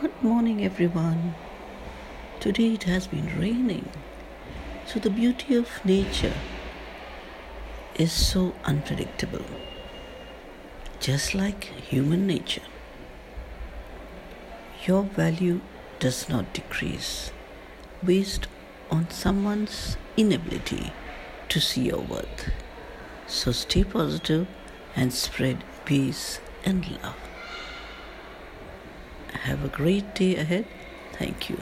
Good morning, everyone. Today it has been raining. So, the beauty of nature is so unpredictable, just like human nature. Your value does not decrease based on someone's inability to see your worth. So, stay positive and spread peace and love. Have a great day ahead. Thank you.